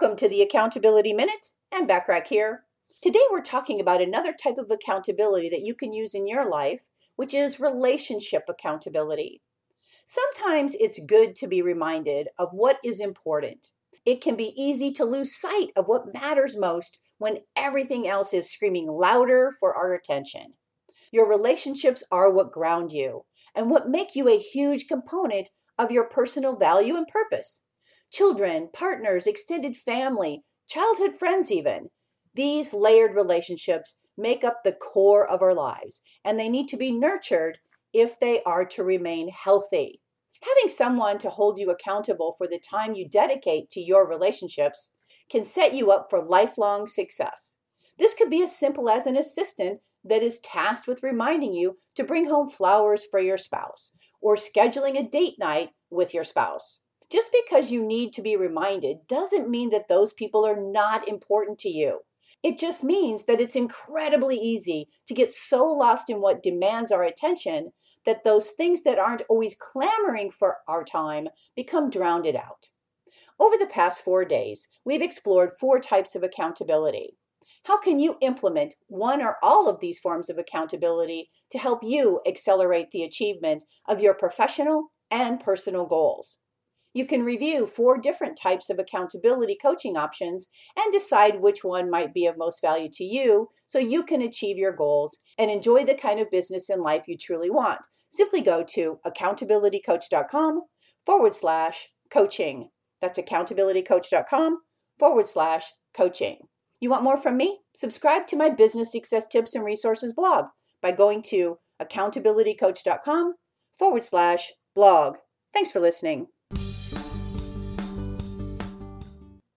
Welcome to the Accountability Minute and Backrack here. Today we're talking about another type of accountability that you can use in your life, which is relationship accountability. Sometimes it's good to be reminded of what is important. It can be easy to lose sight of what matters most when everything else is screaming louder for our attention. Your relationships are what ground you and what make you a huge component of your personal value and purpose children, partners, extended family, childhood friends, even. These layered relationships make up the core of our lives, and they need to be nurtured if they are to remain healthy. Having someone to hold you accountable for the time you dedicate to your relationships can set you up for lifelong success. This could be as simple as an assistant that is tasked with reminding you to bring home flowers for your spouse or scheduling a date night with your spouse. Just because you need to be reminded doesn't mean that those people are not important to you. It just means that it's incredibly easy to get so lost in what demands our attention that those things that aren't always clamoring for our time become drowned out. Over the past four days, we've explored four types of accountability. How can you implement one or all of these forms of accountability to help you accelerate the achievement of your professional and personal goals? You can review four different types of accountability coaching options and decide which one might be of most value to you so you can achieve your goals and enjoy the kind of business and life you truly want. Simply go to accountabilitycoach.com forward slash coaching. That's accountabilitycoach.com forward slash coaching. You want more from me? Subscribe to my business success tips and resources blog by going to accountabilitycoach.com forward slash blog. Thanks for listening.